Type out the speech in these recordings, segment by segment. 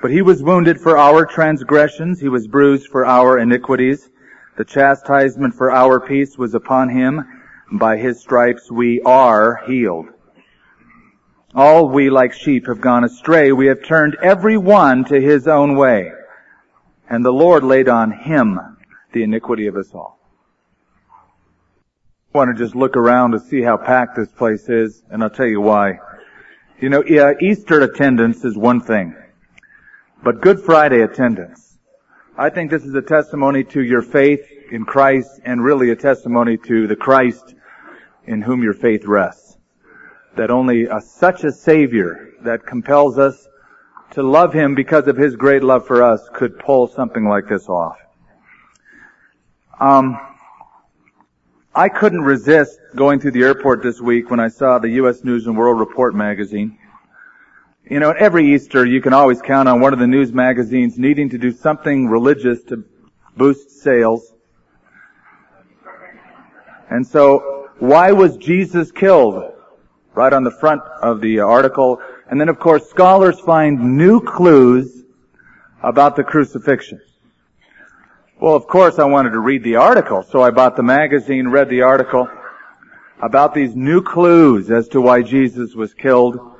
But he was wounded for our transgressions, he was bruised for our iniquities. The chastisement for our peace was upon him. By his stripes we are healed. All we like sheep have gone astray. We have turned every one to his own way. And the Lord laid on him the iniquity of us all. I want to just look around to see how packed this place is, and I'll tell you why. You know, Easter attendance is one thing, but Good Friday attendance I think this is a testimony to your faith in Christ and really a testimony to the Christ in whom your faith rests. That only a, such a Savior that compels us to love Him because of His great love for us could pull something like this off. Um, I couldn't resist going through the airport this week when I saw the U.S. News and World Report magazine you know, every Easter you can always count on one of the news magazines needing to do something religious to boost sales. And so, why was Jesus killed? Right on the front of the article. And then of course, scholars find new clues about the crucifixion. Well, of course I wanted to read the article, so I bought the magazine, read the article about these new clues as to why Jesus was killed.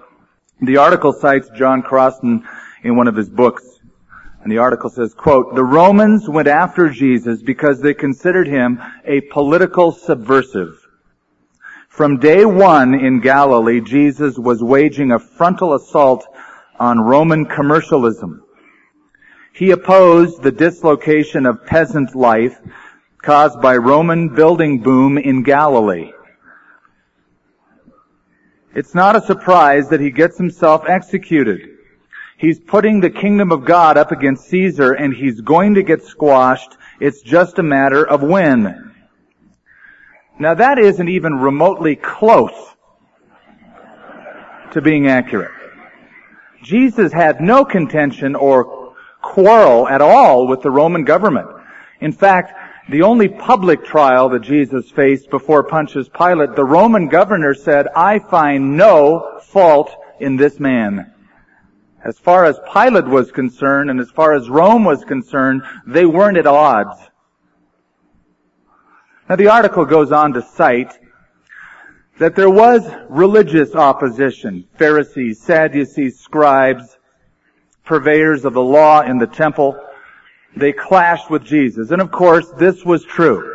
The article cites John Crossan in one of his books. And the article says, quote, the Romans went after Jesus because they considered him a political subversive. From day one in Galilee, Jesus was waging a frontal assault on Roman commercialism. He opposed the dislocation of peasant life caused by Roman building boom in Galilee. It's not a surprise that he gets himself executed. He's putting the kingdom of God up against Caesar and he's going to get squashed. It's just a matter of when. Now that isn't even remotely close to being accurate. Jesus had no contention or quarrel at all with the Roman government. In fact, the only public trial that Jesus faced before Pontius Pilate, the Roman governor said, I find no fault in this man. As far as Pilate was concerned and as far as Rome was concerned, they weren't at odds. Now the article goes on to cite that there was religious opposition. Pharisees, Sadducees, scribes, purveyors of the law in the temple, they clashed with Jesus. And of course, this was true.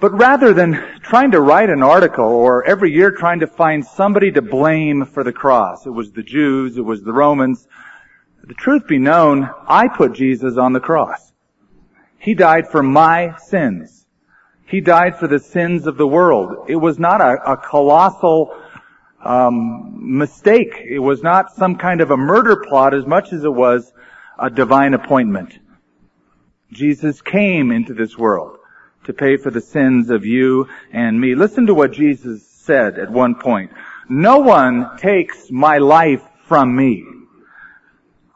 But rather than trying to write an article or every year trying to find somebody to blame for the cross, it was the Jews, it was the Romans, the truth be known, I put Jesus on the cross. He died for my sins. He died for the sins of the world. It was not a, a colossal um, mistake. It was not some kind of a murder plot as much as it was a divine appointment. Jesus came into this world to pay for the sins of you and me. Listen to what Jesus said at one point. No one takes my life from me.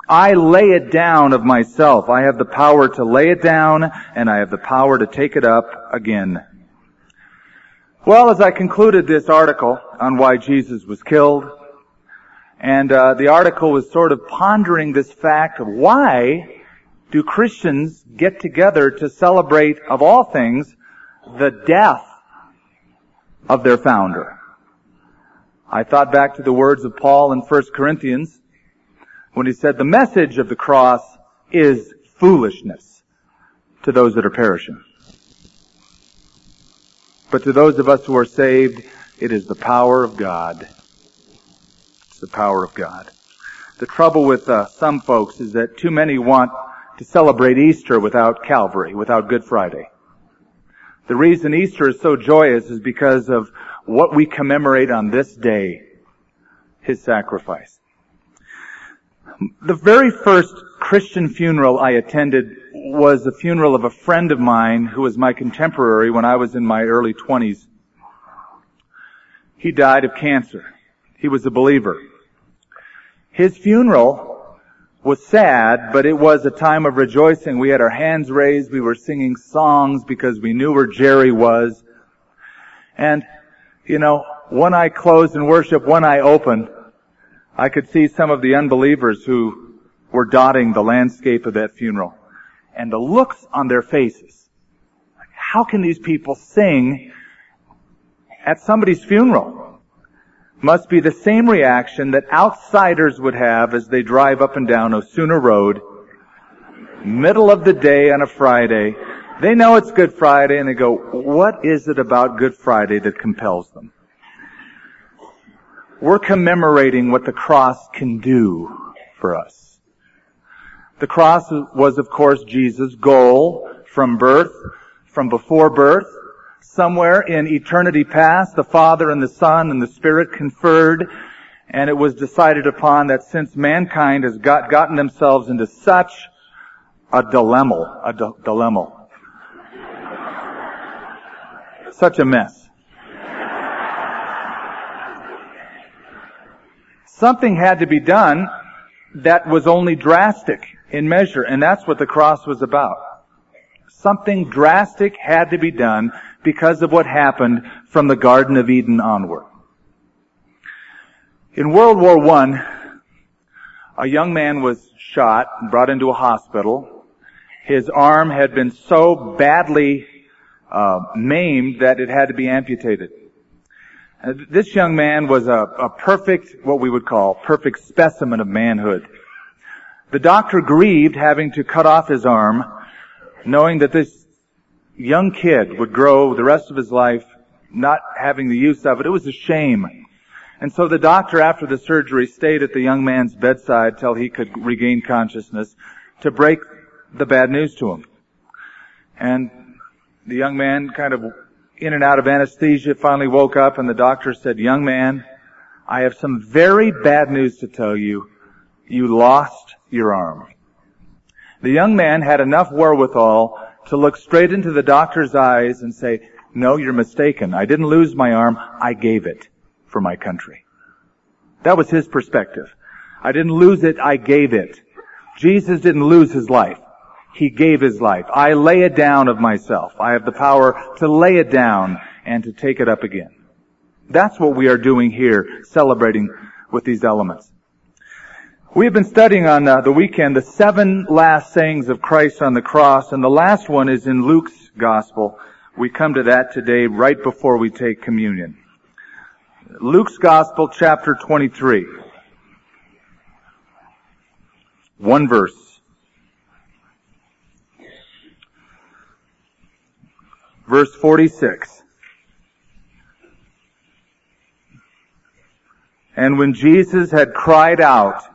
I lay it down of myself. I have the power to lay it down and I have the power to take it up again. Well, as I concluded this article on why Jesus was killed, and uh, the article was sort of pondering this fact of why do Christians get together to celebrate, of all things, the death of their founder? I thought back to the words of Paul in 1 Corinthians when he said the message of the cross is foolishness to those that are perishing. But to those of us who are saved, it is the power of God the power of God. The trouble with uh, some folks is that too many want to celebrate Easter without Calvary, without Good Friday. The reason Easter is so joyous is because of what we commemorate on this day, His sacrifice. The very first Christian funeral I attended was the funeral of a friend of mine who was my contemporary when I was in my early 20s. He died of cancer. He was a believer. His funeral was sad, but it was a time of rejoicing. We had our hands raised. We were singing songs because we knew where Jerry was. And, you know, one eye closed in worship, one eye open. I could see some of the unbelievers who were dotting the landscape of that funeral and the looks on their faces. How can these people sing at somebody's funeral? Must be the same reaction that outsiders would have as they drive up and down Osuna Road, middle of the day on a Friday. They know it's Good Friday and they go, what is it about Good Friday that compels them? We're commemorating what the cross can do for us. The cross was, of course, Jesus' goal from birth, from before birth. Somewhere in eternity past, the Father and the Son and the Spirit conferred, and it was decided upon that since mankind has got, gotten themselves into such a dilemma, a d- dilemma, such a mess. Something had to be done that was only drastic in measure, and that's what the cross was about. Something drastic had to be done because of what happened from the Garden of Eden onward. In World War I, a young man was shot and brought into a hospital. His arm had been so badly uh, maimed that it had to be amputated. Uh, this young man was a, a perfect, what we would call, perfect specimen of manhood. The doctor grieved having to cut off his arm, knowing that this young kid would grow the rest of his life not having the use of it. It was a shame. And so the doctor, after the surgery, stayed at the young man's bedside till he could regain consciousness to break the bad news to him. And the young man kind of in and out of anesthesia finally woke up and the doctor said, young man, I have some very bad news to tell you. You lost your arm. The young man had enough wherewithal to look straight into the doctor's eyes and say, no, you're mistaken. I didn't lose my arm. I gave it for my country. That was his perspective. I didn't lose it. I gave it. Jesus didn't lose his life. He gave his life. I lay it down of myself. I have the power to lay it down and to take it up again. That's what we are doing here, celebrating with these elements. We have been studying on uh, the weekend the seven last sayings of Christ on the cross, and the last one is in Luke's Gospel. We come to that today right before we take communion. Luke's Gospel, chapter 23. One verse. Verse 46. And when Jesus had cried out,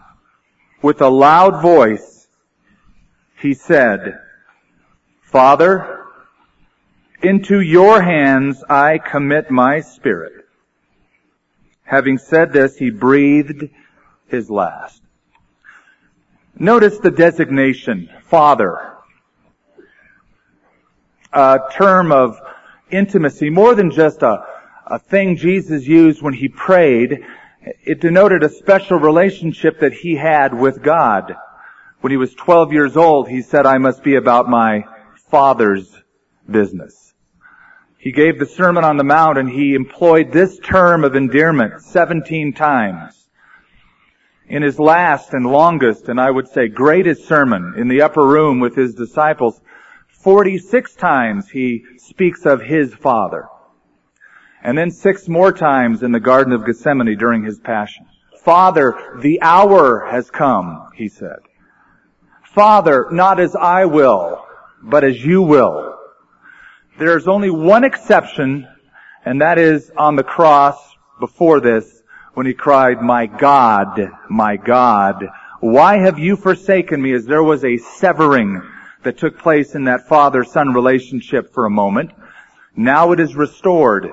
with a loud voice, he said, Father, into your hands I commit my spirit. Having said this, he breathed his last. Notice the designation, Father. A term of intimacy, more than just a, a thing Jesus used when he prayed, it denoted a special relationship that he had with God. When he was 12 years old, he said, I must be about my father's business. He gave the Sermon on the Mount and he employed this term of endearment 17 times. In his last and longest, and I would say greatest sermon in the upper room with his disciples, 46 times he speaks of his father. And then six more times in the Garden of Gethsemane during his passion. Father, the hour has come, he said. Father, not as I will, but as you will. There's only one exception, and that is on the cross before this, when he cried, my God, my God, why have you forsaken me? As there was a severing that took place in that father-son relationship for a moment. Now it is restored.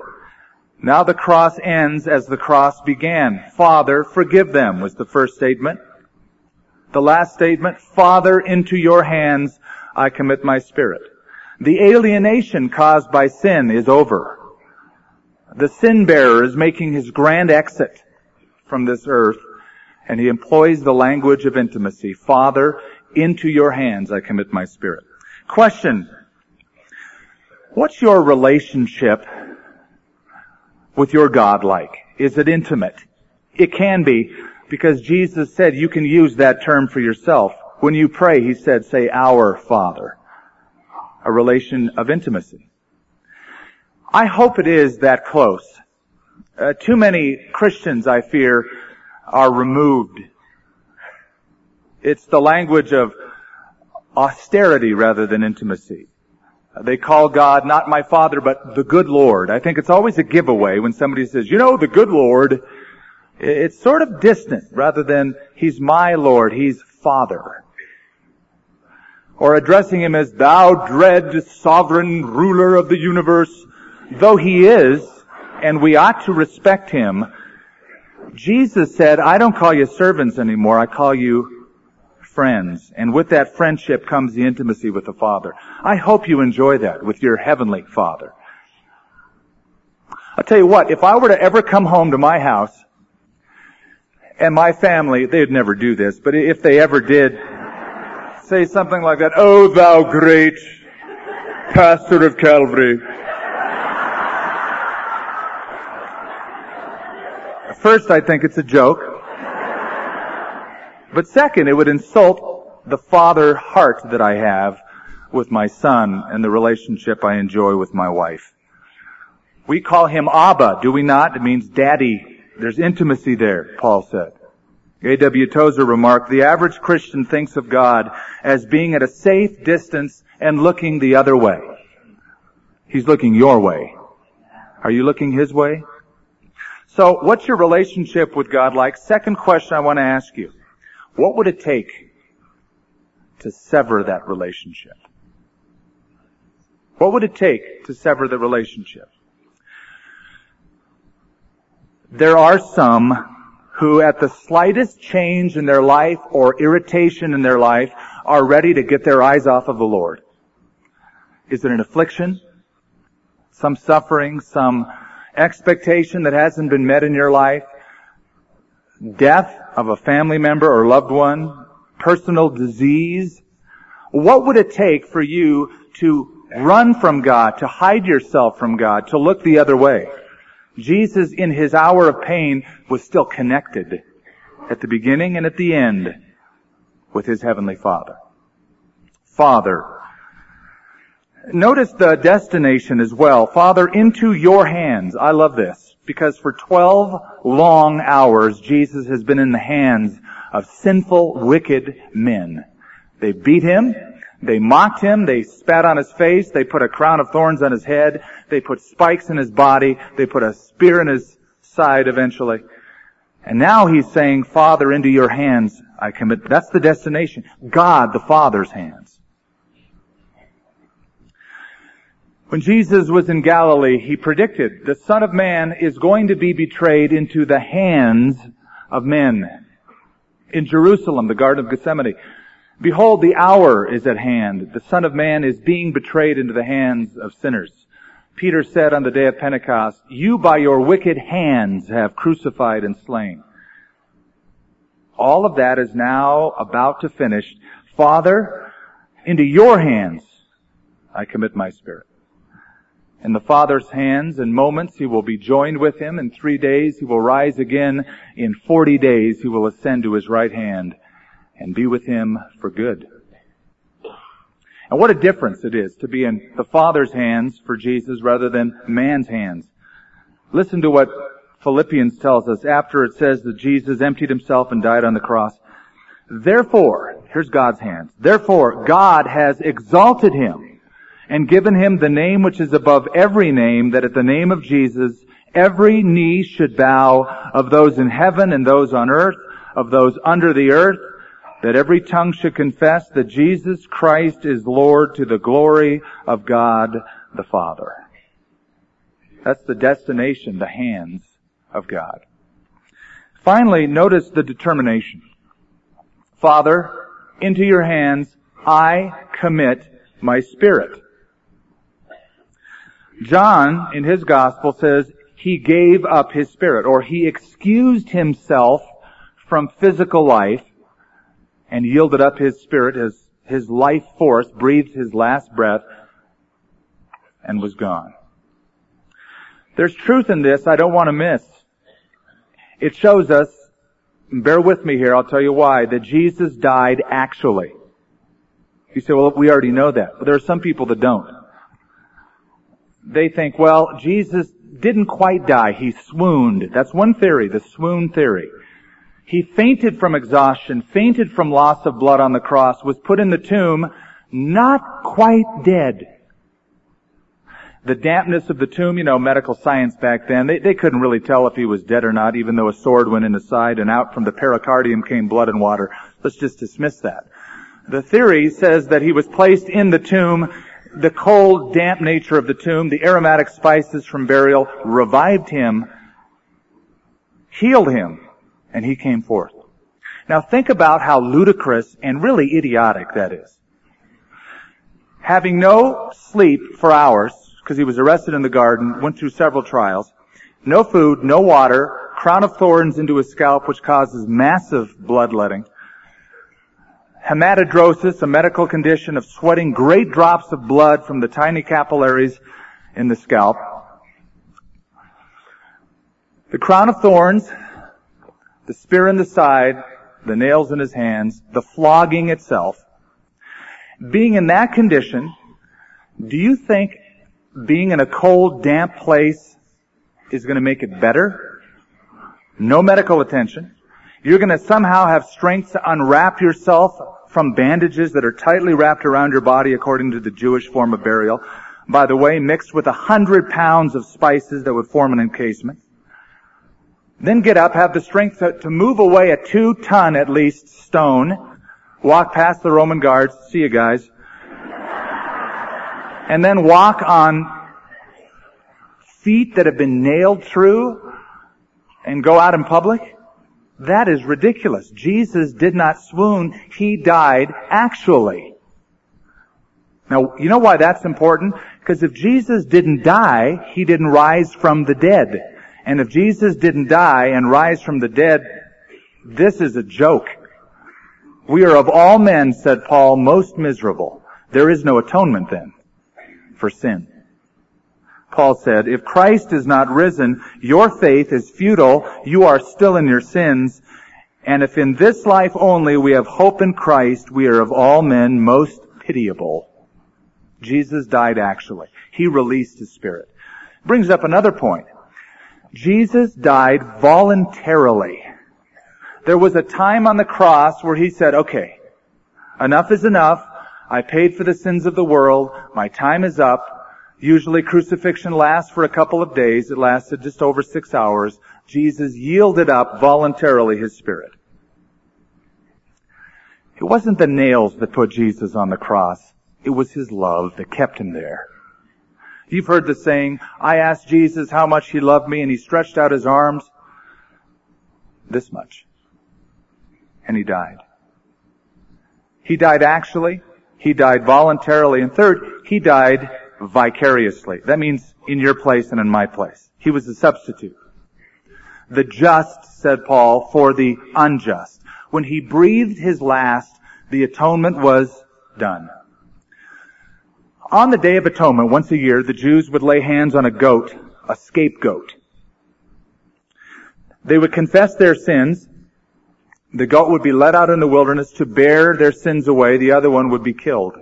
Now the cross ends as the cross began. Father, forgive them was the first statement. The last statement, Father, into your hands I commit my spirit. The alienation caused by sin is over. The sin bearer is making his grand exit from this earth and he employs the language of intimacy. Father, into your hands I commit my spirit. Question. What's your relationship with your God like? Is it intimate? It can be Because Jesus said you can use that term for yourself. When you pray, He said, say, our Father. A relation of intimacy. I hope it is that close. Uh, too many Christians, I fear, are removed. It's the language of austerity rather than intimacy. They call God not my Father, but the good Lord. I think it's always a giveaway when somebody says, you know, the good Lord. It's sort of distant rather than He's my Lord, He's Father. Or addressing Him as thou dread sovereign ruler of the universe, though He is, and we ought to respect Him, Jesus said, I don't call you servants anymore, I call you friends. And with that friendship comes the intimacy with the Father. I hope you enjoy that with your Heavenly Father. I'll tell you what, if I were to ever come home to my house, and my family, they'd never do this, but if they ever did, say something like that, Oh thou great pastor of Calvary, First, I think it's a joke. But second, it would insult the father heart that I have with my son and the relationship I enjoy with my wife. We call him Abba, do we not? It means daddy. There's intimacy there, Paul said. A.W. Tozer remarked, the average Christian thinks of God as being at a safe distance and looking the other way. He's looking your way. Are you looking his way? So what's your relationship with God like? Second question I want to ask you. What would it take to sever that relationship? What would it take to sever the relationship? There are some who at the slightest change in their life or irritation in their life are ready to get their eyes off of the Lord. Is it an affliction? Some suffering? Some expectation that hasn't been met in your life, death of a family member or loved one, personal disease, what would it take for you to run from God, to hide yourself from God, to look the other way? Jesus in his hour of pain was still connected at the beginning and at the end with his heavenly Father. Father, Notice the destination as well. Father, into your hands. I love this because for 12 long hours, Jesus has been in the hands of sinful, wicked men. They beat him. They mocked him. They spat on his face. They put a crown of thorns on his head. They put spikes in his body. They put a spear in his side eventually. And now he's saying, Father, into your hands I commit. That's the destination. God, the Father's hands. When Jesus was in Galilee, he predicted the Son of Man is going to be betrayed into the hands of men. In Jerusalem, the Garden of Gethsemane, behold, the hour is at hand. The Son of Man is being betrayed into the hands of sinners. Peter said on the day of Pentecost, you by your wicked hands have crucified and slain. All of that is now about to finish. Father, into your hands I commit my spirit in the Father's hands. In moments he will be joined with him. In three days he will rise again. In forty days he will ascend to his right hand and be with him for good. And what a difference it is to be in the Father's hands for Jesus rather than man's hands. Listen to what Philippians tells us after it says that Jesus emptied himself and died on the cross. Therefore, here's God's hands. Therefore, God has exalted him and given him the name which is above every name, that at the name of Jesus every knee should bow of those in heaven and those on earth, of those under the earth, that every tongue should confess that Jesus Christ is Lord to the glory of God the Father. That's the destination, the hands of God. Finally, notice the determination. Father, into your hands I commit my spirit. John, in his gospel, says he gave up his spirit, or he excused himself from physical life and yielded up his spirit, his, his life force, breathed his last breath, and was gone. There's truth in this I don't want to miss. It shows us bear with me here, I'll tell you why, that Jesus died actually. You say, well, we already know that. But there are some people that don't. They think, well, Jesus didn't quite die. He swooned. That's one theory, the swoon theory. He fainted from exhaustion, fainted from loss of blood on the cross, was put in the tomb, not quite dead. The dampness of the tomb, you know, medical science back then, they, they couldn't really tell if he was dead or not, even though a sword went in his side and out from the pericardium came blood and water. Let's just dismiss that. The theory says that he was placed in the tomb the cold, damp nature of the tomb, the aromatic spices from burial revived him, healed him, and he came forth. Now think about how ludicrous and really idiotic that is. Having no sleep for hours, because he was arrested in the garden, went through several trials, no food, no water, crown of thorns into his scalp, which causes massive bloodletting, hematidrosis, a medical condition of sweating great drops of blood from the tiny capillaries in the scalp. The crown of thorns, the spear in the side, the nails in his hands, the flogging itself. Being in that condition, do you think being in a cold, damp place is going to make it better? No medical attention. You're going to somehow have strength to unwrap yourself from bandages that are tightly wrapped around your body according to the Jewish form of burial. By the way, mixed with a hundred pounds of spices that would form an encasement. Then get up, have the strength to, to move away a two ton at least stone, walk past the Roman guards, see you guys, and then walk on feet that have been nailed through and go out in public? That is ridiculous. Jesus did not swoon. He died actually. Now, you know why that's important? Because if Jesus didn't die, He didn't rise from the dead. And if Jesus didn't die and rise from the dead, this is a joke. We are of all men, said Paul, most miserable. There is no atonement then for sin. Paul said, if Christ is not risen, your faith is futile, you are still in your sins, and if in this life only we have hope in Christ, we are of all men most pitiable. Jesus died actually. He released his spirit. Brings up another point. Jesus died voluntarily. There was a time on the cross where he said, okay, enough is enough. I paid for the sins of the world. My time is up. Usually crucifixion lasts for a couple of days. It lasted just over six hours. Jesus yielded up voluntarily his spirit. It wasn't the nails that put Jesus on the cross. It was his love that kept him there. You've heard the saying, I asked Jesus how much he loved me and he stretched out his arms this much. And he died. He died actually. He died voluntarily. And third, he died vicariously. That means in your place and in my place. He was a substitute. The just, said Paul, for the unjust. When he breathed his last, the atonement was done. On the Day of Atonement, once a year, the Jews would lay hands on a goat, a scapegoat. They would confess their sins. The goat would be led out in the wilderness to bear their sins away. The other one would be killed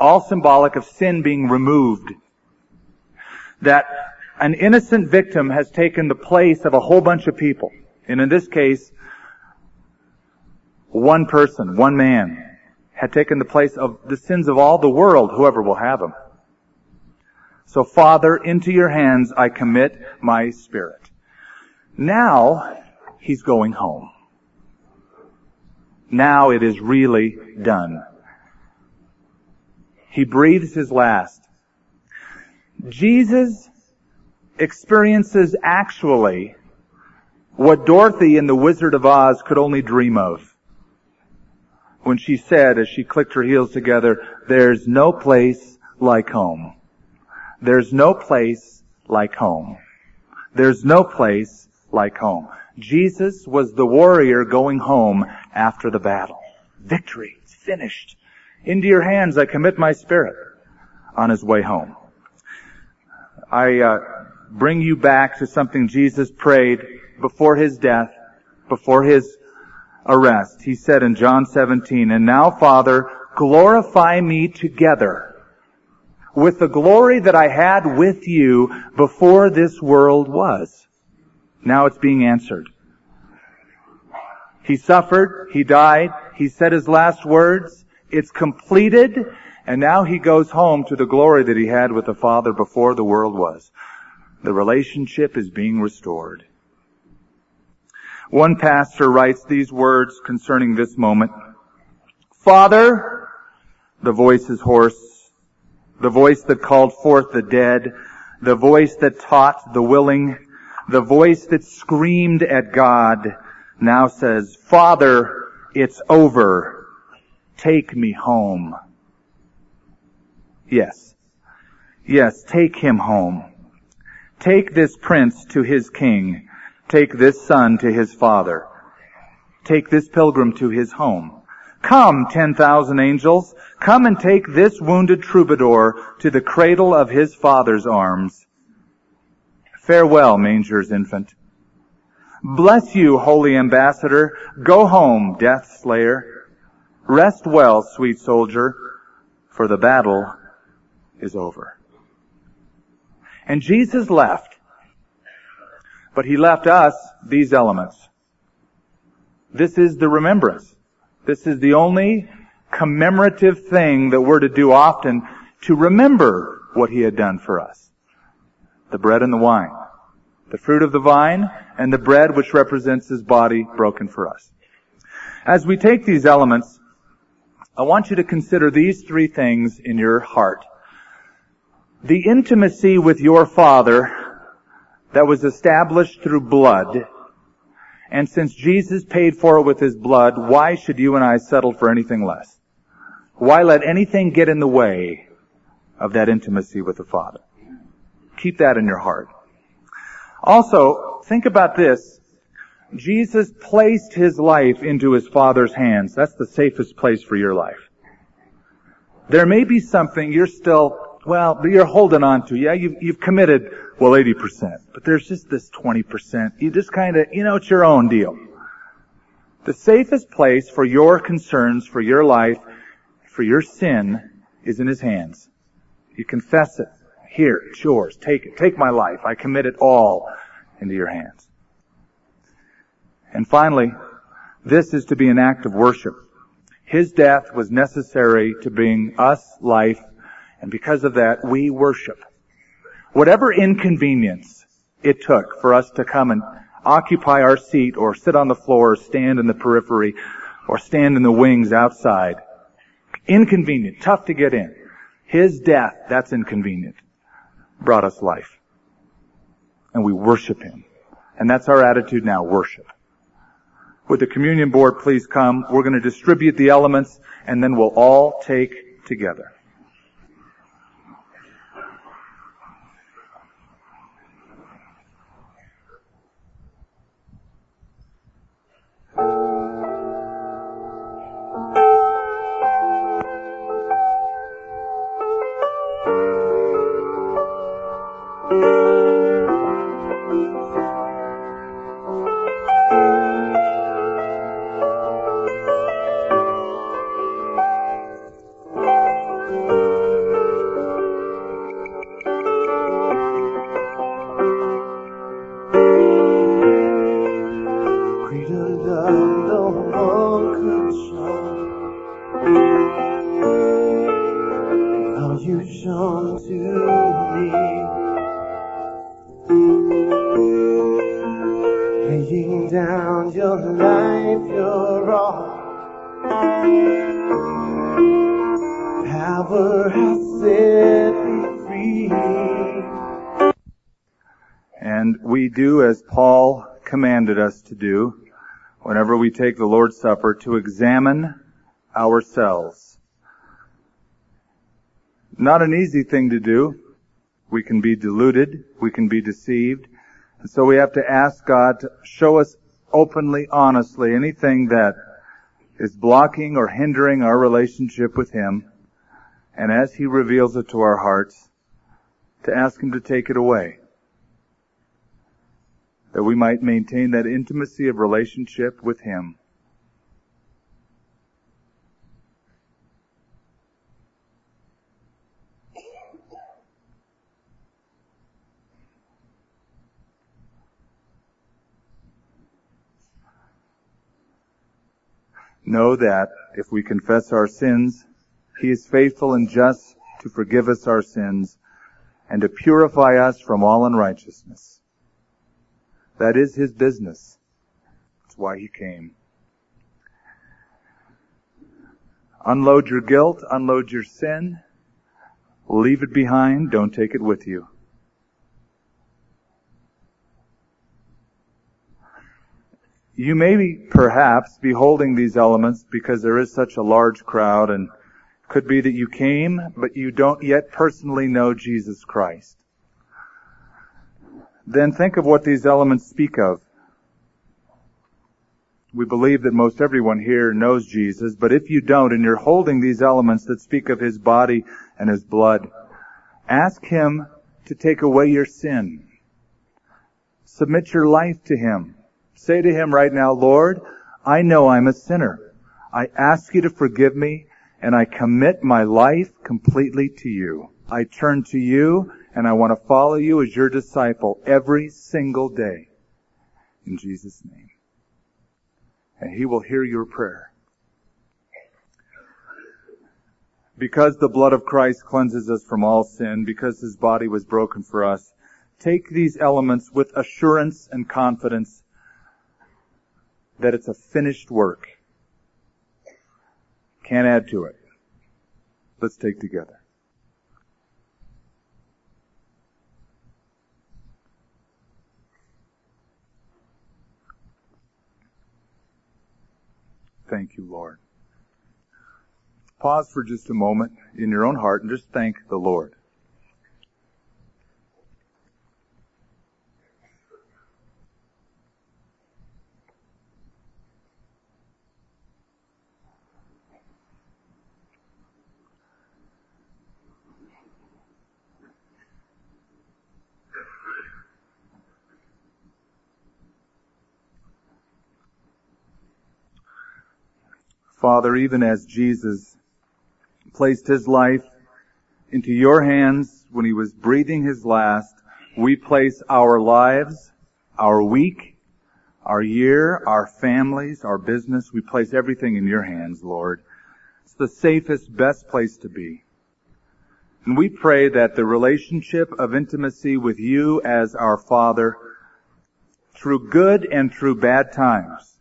all symbolic of sin being removed. That an innocent victim has taken the place of a whole bunch of people. And in this case, one person, one man, had taken the place of the sins of all the world, whoever will have them. So Father, into your hands I commit my spirit. Now, he's going home. Now it is really done. He breathes his last. Jesus experiences actually what Dorothy in The Wizard of Oz could only dream of. When she said, as she clicked her heels together, there's no place like home. There's no place like home. There's no place like home. Jesus was the warrior going home after the battle. Victory. It's finished. Into your hands I commit my spirit on his way home. I uh, bring you back to something Jesus prayed before his death before his arrest, he said in John 17, And now, Father, glorify me together with the glory that I had with you before this world was. Now it's being answered. He suffered, he died, he said his last words, it's completed, and now he goes home to the glory that he had with the Father before the world was. The relationship is being restored. One pastor writes these words concerning this moment. Father, the voice is hoarse, the voice that called forth the dead, the voice that taught the willing, the voice that screamed at God, now says, Father, it's over. Take me home. Yes. Yes, take him home. Take this prince to his king. Take this son to his father. Take this pilgrim to his home. Come, ten thousand angels, come and take this wounded troubadour to the cradle of his father's arms. Farewell, manger's infant. Bless you, holy ambassador. Go home, death slayer. Rest well, sweet soldier, for the battle is over. And Jesus left. But he left us these elements. This is the remembrance. This is the only commemorative thing that we're to do often to remember what he had done for us. The bread and the wine. The fruit of the vine and the bread which represents his body broken for us. As we take these elements, I want you to consider these three things in your heart the intimacy with your Father that was established through blood, and since Jesus paid for it with His blood, why should you and I settle for anything less? Why let anything get in the way of that intimacy with the Father? Keep that in your heart. Also, think about this. Jesus placed His life into His Father's hands. That's the safest place for your life. There may be something you're still well, you're holding on to. Yeah, you've, you've committed, well, 80%. But there's just this 20%. You just kind of, you know, it's your own deal. The safest place for your concerns, for your life, for your sin, is in His hands. You confess it. Here, it's yours. Take it. Take my life. I commit it all into your hands. And finally, this is to be an act of worship. His death was necessary to bring us life and because of that, we worship. Whatever inconvenience it took for us to come and occupy our seat or sit on the floor or stand in the periphery or stand in the wings outside. Inconvenient, tough to get in. His death, that's inconvenient, brought us life. And we worship Him. And that's our attitude now, worship. Would the communion board please come? We're going to distribute the elements and then we'll all take together. Commanded us to do whenever we take the Lord's Supper to examine ourselves. Not an easy thing to do. We can be deluded. We can be deceived. And so we have to ask God to show us openly, honestly, anything that is blocking or hindering our relationship with Him. And as He reveals it to our hearts, to ask Him to take it away that we might maintain that intimacy of relationship with Him. Know that if we confess our sins, He is faithful and just to forgive us our sins and to purify us from all unrighteousness. That is His business. That's why He came. Unload your guilt, unload your sin, leave it behind, don't take it with you. You may be, perhaps be holding these elements because there is such a large crowd and could be that you came, but you don't yet personally know Jesus Christ. Then think of what these elements speak of. We believe that most everyone here knows Jesus, but if you don't and you're holding these elements that speak of His body and His blood, ask Him to take away your sin. Submit your life to Him. Say to him right now, Lord, I know I'm a sinner. I ask you to forgive me and I commit my life completely to you. I turn to you and I want to follow you as your disciple every single day. In Jesus' name. And he will hear your prayer. Because the blood of Christ cleanses us from all sin, because his body was broken for us, take these elements with assurance and confidence that it's a finished work. Can't add to it. Let's take together. Thank you, Lord. Pause for just a moment in your own heart and just thank the Lord. Father, even as Jesus placed his life into your hands when he was breathing his last, we place our lives, our week, our year, our families, our business, we place everything in your hands, Lord. It's the safest, best place to be. And we pray that the relationship of intimacy with you as our Father, through good and through bad times,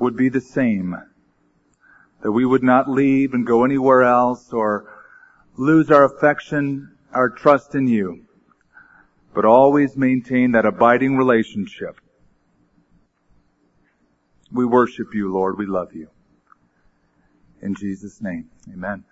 would be the same. That we would not leave and go anywhere else or lose our affection, our trust in you, but always maintain that abiding relationship. We worship you, Lord. We love you. In Jesus' name, amen.